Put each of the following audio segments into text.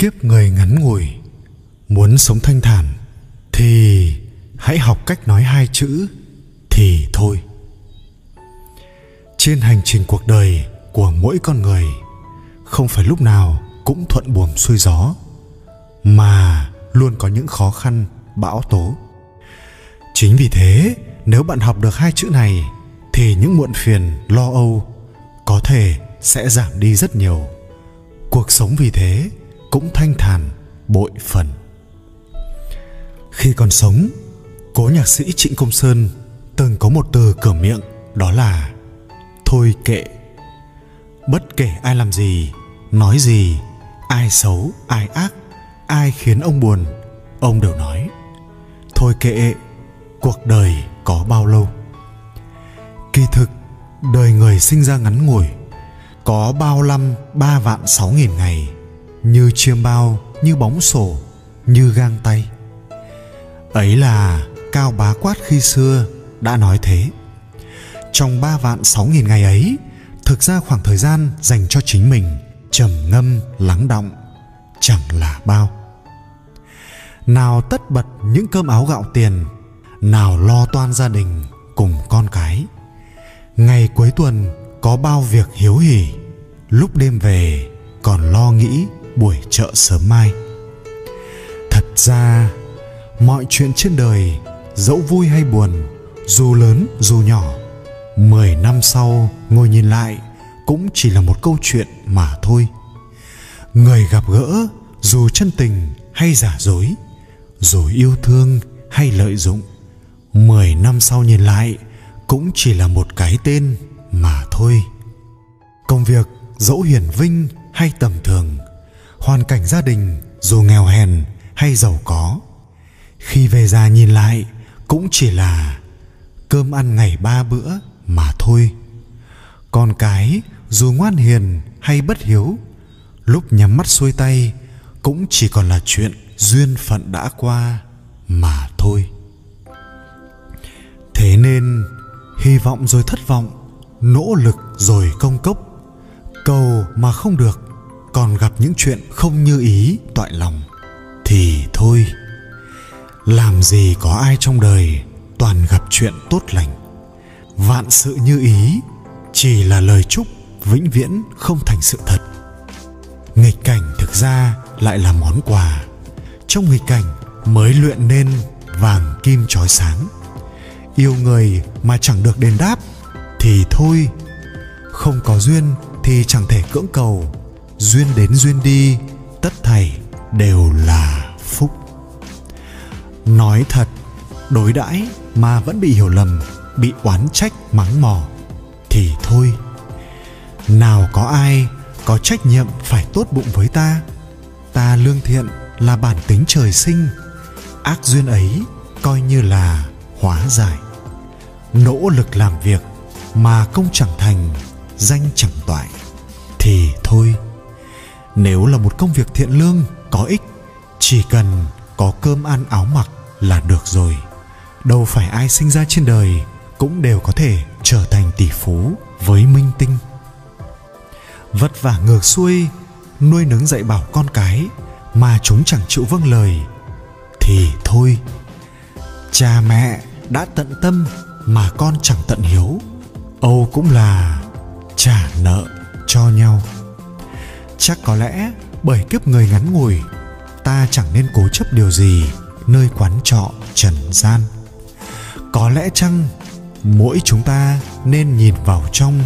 kiếp người ngắn ngủi. Muốn sống thanh thản thì hãy học cách nói hai chữ thì thôi. Trên hành trình cuộc đời của mỗi con người, không phải lúc nào cũng thuận buồm xuôi gió, mà luôn có những khó khăn, bão tố. Chính vì thế, nếu bạn học được hai chữ này thì những muộn phiền, lo âu có thể sẽ giảm đi rất nhiều. Cuộc sống vì thế cũng thanh thản, bội phần. Khi còn sống, cố nhạc sĩ trịnh công sơn từng có một từ cửa miệng, đó là, thôi kệ. Bất kể ai làm gì, nói gì, ai xấu, ai ác, ai khiến ông buồn, ông đều nói, thôi kệ, cuộc đời có bao lâu kỳ thực, đời người sinh ra ngắn ngủi, có bao năm ba vạn sáu nghìn ngày như chiêm bao, như bóng sổ, như gang tay. Ấy là cao bá quát khi xưa đã nói thế. Trong ba vạn sáu nghìn ngày ấy, thực ra khoảng thời gian dành cho chính mình trầm ngâm, lắng động chẳng là bao. Nào tất bật những cơm áo gạo tiền, nào lo toan gia đình cùng con cái. Ngày cuối tuần có bao việc hiếu hỉ, lúc đêm về còn lo nghĩ buổi chợ sớm mai. Thật ra, mọi chuyện trên đời, dẫu vui hay buồn, dù lớn dù nhỏ, mười năm sau ngồi nhìn lại cũng chỉ là một câu chuyện mà thôi. Người gặp gỡ, dù chân tình hay giả dối, dù yêu thương hay lợi dụng, mười năm sau nhìn lại cũng chỉ là một cái tên mà thôi. Công việc dẫu hiển vinh hay tầm thường hoàn cảnh gia đình dù nghèo hèn hay giàu có. Khi về già nhìn lại, cũng chỉ là cơm ăn ngày ba bữa mà thôi. Con cái dù ngoan hiền hay bất hiếu, lúc nhắm mắt xuôi tay cũng chỉ còn là chuyện duyên phận đã qua mà thôi. Thế nên, hy vọng rồi thất vọng, nỗ lực rồi công cốc, cầu mà không được còn gặp những chuyện không như ý, toại lòng, thì thôi. Làm gì có ai trong đời toàn gặp chuyện tốt lành. Vạn sự như ý, chỉ là lời chúc vĩnh viễn không thành sự thật. Nghịch cảnh thực ra lại là món quà. Trong nghịch cảnh mới luyện nên vàng kim trói sáng. Yêu người mà chẳng được đền đáp thì thôi. Không có duyên thì chẳng thể cưỡng cầu duyên đến duyên đi, tất thảy đều là phúc. Nói thật, đối đãi mà vẫn bị hiểu lầm, bị oán trách, mắng mỏ, thì thôi. Nào có ai có trách nhiệm phải tốt bụng với ta? Ta lương thiện là bản tính trời sinh. Ác duyên ấy coi như là hóa giải. Nỗ lực làm việc mà công chẳng thành, danh chẳng toại, thì thôi nếu là một công việc thiện lương, có ích, chỉ cần có cơm ăn áo mặc là được rồi. Đâu phải ai sinh ra trên đời cũng đều có thể trở thành tỷ phú với minh tinh. Vất vả ngược xuôi, nuôi nấng dạy bảo con cái mà chúng chẳng chịu vâng lời, thì thôi. Cha mẹ đã tận tâm mà con chẳng tận hiếu, âu cũng là trả nợ cho nhau chắc có lẽ bởi kiếp người ngắn ngủi, ta chẳng nên cố chấp điều gì nơi quán trọ trần gian. Có lẽ chăng mỗi chúng ta nên nhìn vào trong,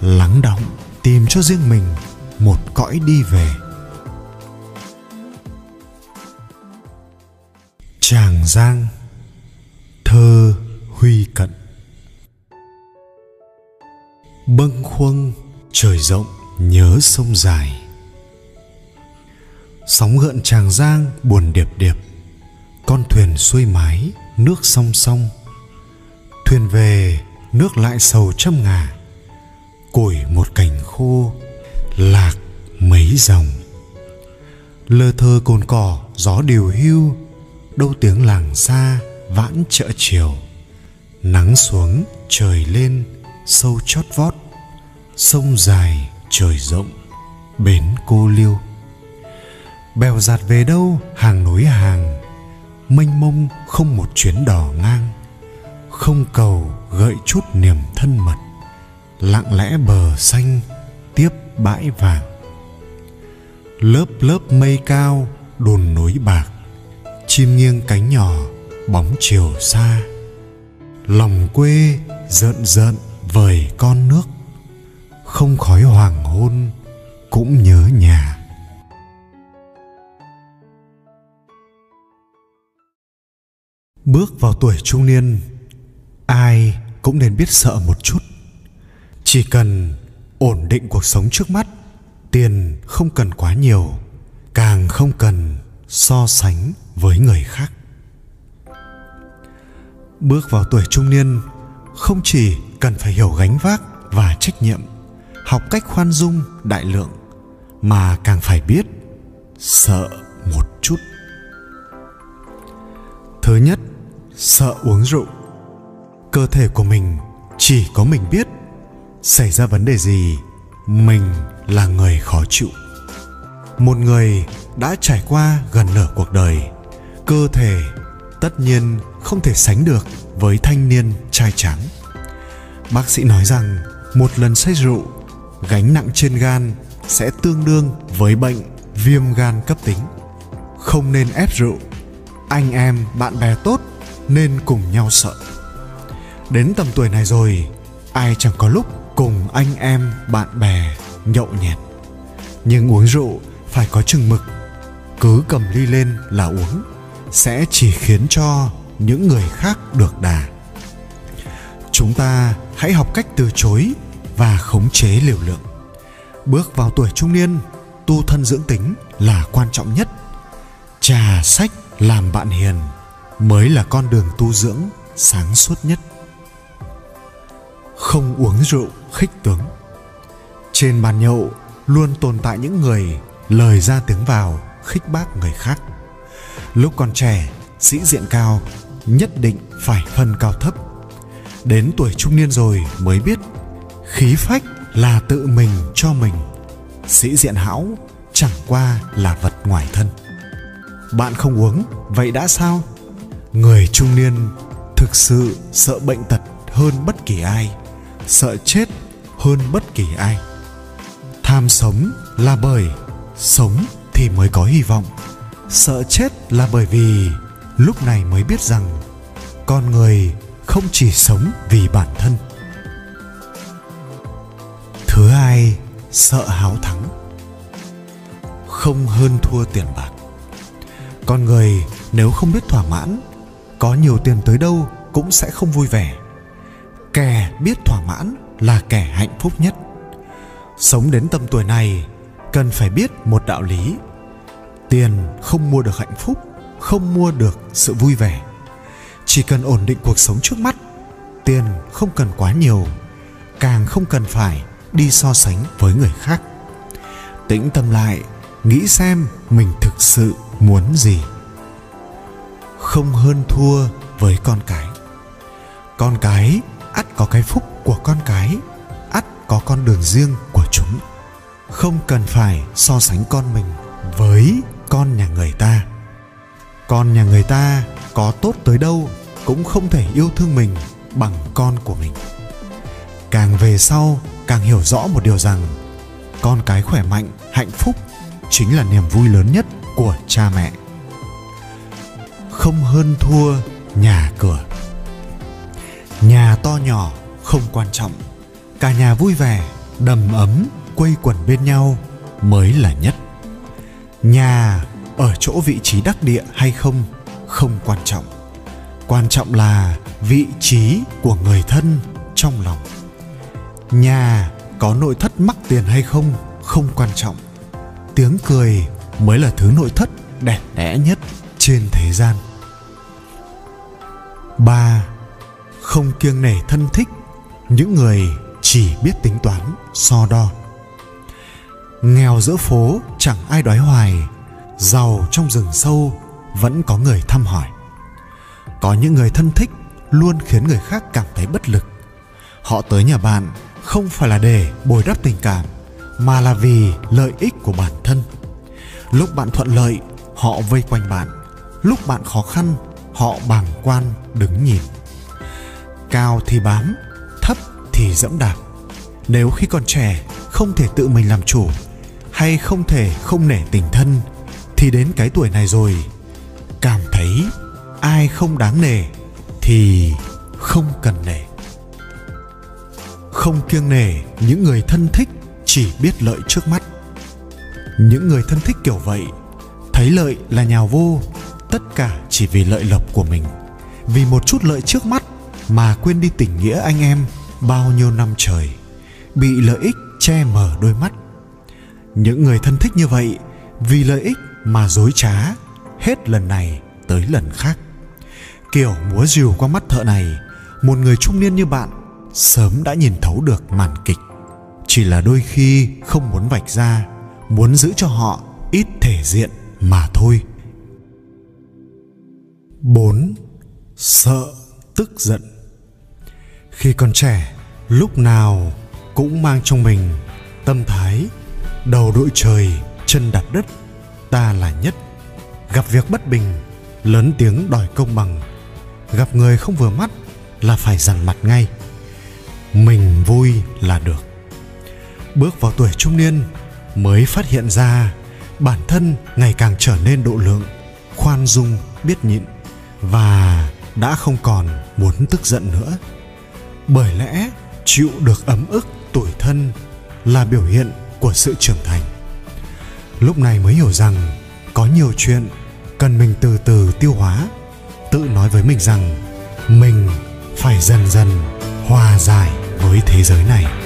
lắng động tìm cho riêng mình một cõi đi về. Tràng giang, thơ huy cận. Bâng khuâng trời rộng nhớ sông dài. Sóng gợn tràng giang buồn điệp điệp, con thuyền xuôi mái, nước song song. Thuyền về, nước lại sầu trăm ngà, củi một cành khô, lạc mấy dòng. Lơ thơ cồn cỏ, gió điều hưu, đâu tiếng làng xa vãn chợ chiều. Nắng xuống, trời lên, sâu chót vót, sông dài trời rộng, bến cô liêu. Bèo giạt về đâu, hàng núi hàng, mênh mông không một chuyến đò ngang. Không cầu gợi chút niềm thân mật, lặng lẽ bờ xanh tiếp bãi vàng. Lớp lớp mây cao, đồn núi bạc, chim nghiêng cánh nhỏ bóng chiều xa. Lòng quê rợn rợn vời con nước không khói hoàng hôn cũng nhớ nhà. Bước vào tuổi trung niên, ai cũng nên biết sợ một chút. Chỉ cần ổn định cuộc sống trước mắt, tiền không cần quá nhiều, càng không cần so sánh với người khác. Bước vào tuổi trung niên không chỉ cần phải hiểu gánh vác và trách nhiệm học cách khoan dung đại lượng, mà càng phải biết sợ một chút. Thứ nhất, sợ uống rượu. Cơ thể của mình chỉ có mình biết xảy ra vấn đề gì, mình là người khó chịu. Một người đã trải qua gần nửa cuộc đời, cơ thể tất nhiên không thể sánh được với thanh niên trai trắng bác sĩ nói rằng, một lần say rượu gánh nặng trên gan sẽ tương đương với bệnh viêm gan cấp tính. Không nên ép rượu. Anh em, bạn bè tốt nên cùng nhau sợ. Đến tầm tuổi này rồi, ai chẳng có lúc cùng anh em, bạn bè nhậu nhẹt. Nhưng uống rượu phải có chừng mực. Cứ cầm ly lên là uống, sẽ chỉ khiến cho những người khác được đà. Chúng ta hãy học cách từ chối và khống chế liều lượng. Bước vào tuổi trung niên, tu thân dưỡng tính là quan trọng nhất. Trà sách làm bạn hiền mới là con đường tu dưỡng sáng suốt nhất. Không uống rượu khích tướng. Trên bàn nhậu luôn tồn tại những người lời ra tiếng vào khích bác người khác. Lúc còn trẻ, sĩ diện cao nhất định phải phân cao thấp. Đến tuổi trung niên rồi mới biết khí phách là tự mình cho mình. Sĩ diện hão chẳng qua là vật ngoài thân. Bạn không uống, vậy đã sao? Người trung niên thực sự sợ bệnh tật hơn bất kỳ ai, sợ chết hơn bất kỳ ai. Tham sống là bởi sống thì mới có hy vọng. Sợ chết là bởi vì lúc này mới biết rằng con người không chỉ sống vì bản thân. Sợ háo thắng, không hơn thua tiền bạc. Con người nếu không biết thỏa mãn, có nhiều tiền tới đâu cũng sẽ không vui vẻ. Kẻ biết thỏa mãn là kẻ hạnh phúc nhất. Sống đến tầm tuổi này, cần phải biết một đạo lý. Tiền không mua được hạnh phúc, không mua được sự vui vẻ. Chỉ cần ổn định cuộc sống trước mắt, tiền không cần quá nhiều, càng không cần phải đi so sánh với người khác. Tĩnh tâm lại, nghĩ xem mình thực sự muốn gì. Không hơn thua với con cái. Con cái, ắt có cái phúc của con cái, ắt có con đường riêng của chúng. Không cần phải so sánh con mình với con nhà người ta. Con nhà người ta có tốt tới đâu cũng không thể yêu thương mình bằng con của mình. Càng về sau càng hiểu rõ một điều rằng, con cái khỏe mạnh, hạnh phúc chính là niềm vui lớn nhất của cha mẹ. Không hơn thua nhà cửa. Nhà to nhỏ không quan trọng. Cả nhà vui vẻ, đầm ấm, quây quần bên nhau mới là nhất. Nhà ở chỗ vị trí đắc địa hay không không quan trọng. Quan trọng là vị trí của người thân trong lòng nhà có nội thất mắc tiền hay không? Không quan trọng. Tiếng cười mới là thứ nội thất đẹp đẽ nhất trên thế gian. Ba, không kiêng nể thân thích. Những người chỉ biết tính toán, so đo. Nghèo giữa phố, chẳng ai đói hoài. Giàu trong rừng sâu, vẫn có người thăm hỏi. Có những người thân thích, luôn khiến người khác cảm thấy bất lực. Họ tới nhà bạn không phải là để bồi đắp tình cảm, mà là vì lợi ích của bản thân. Lúc bạn thuận lợi, họ vây quanh bạn. Lúc bạn khó khăn, họ bàng quan đứng nhìn. Cao thì bám, thấp thì dẫm đạp. Nếu khi còn trẻ, không thể tự mình làm chủ, hay không thể không nể tình thân, thì đến cái tuổi này rồi, cảm thấy ai không đáng nể thì không cần nể không kiêng nể những người thân thích chỉ biết lợi trước mắt. Những người thân thích kiểu vậy, thấy lợi là nhào vô, tất cả chỉ vì lợi lộc của mình. Vì một chút lợi trước mắt mà quên đi tình nghĩa anh em bao nhiêu năm trời, bị lợi ích che mờ đôi mắt. Những người thân thích như vậy, vì lợi ích mà dối trá hết lần này tới lần khác. Kiểu múa rìu qua mắt thợ này, một người trung niên như bạn sớm đã nhìn thấu được màn kịch chỉ là đôi khi không muốn vạch ra muốn giữ cho họ ít thể diện mà thôi 4. Sợ tức giận Khi còn trẻ, lúc nào cũng mang trong mình tâm thái đầu đội trời, chân đặt đất, ta là nhất. Gặp việc bất bình, lớn tiếng đòi công bằng. Gặp người không vừa mắt là phải dằn mặt ngay. Mình vui là được. Bước vào tuổi trung niên mới phát hiện ra bản thân ngày càng trở nên độ lượng, khoan dung, biết nhịn và đã không còn muốn tức giận nữa. Bởi lẽ chịu được ấm ức tuổi thân là biểu hiện của sự trưởng thành. Lúc này mới hiểu rằng có nhiều chuyện cần mình từ từ tiêu hóa tự nói với mình rằng mình phải dần dần hòa giải với thế giới này.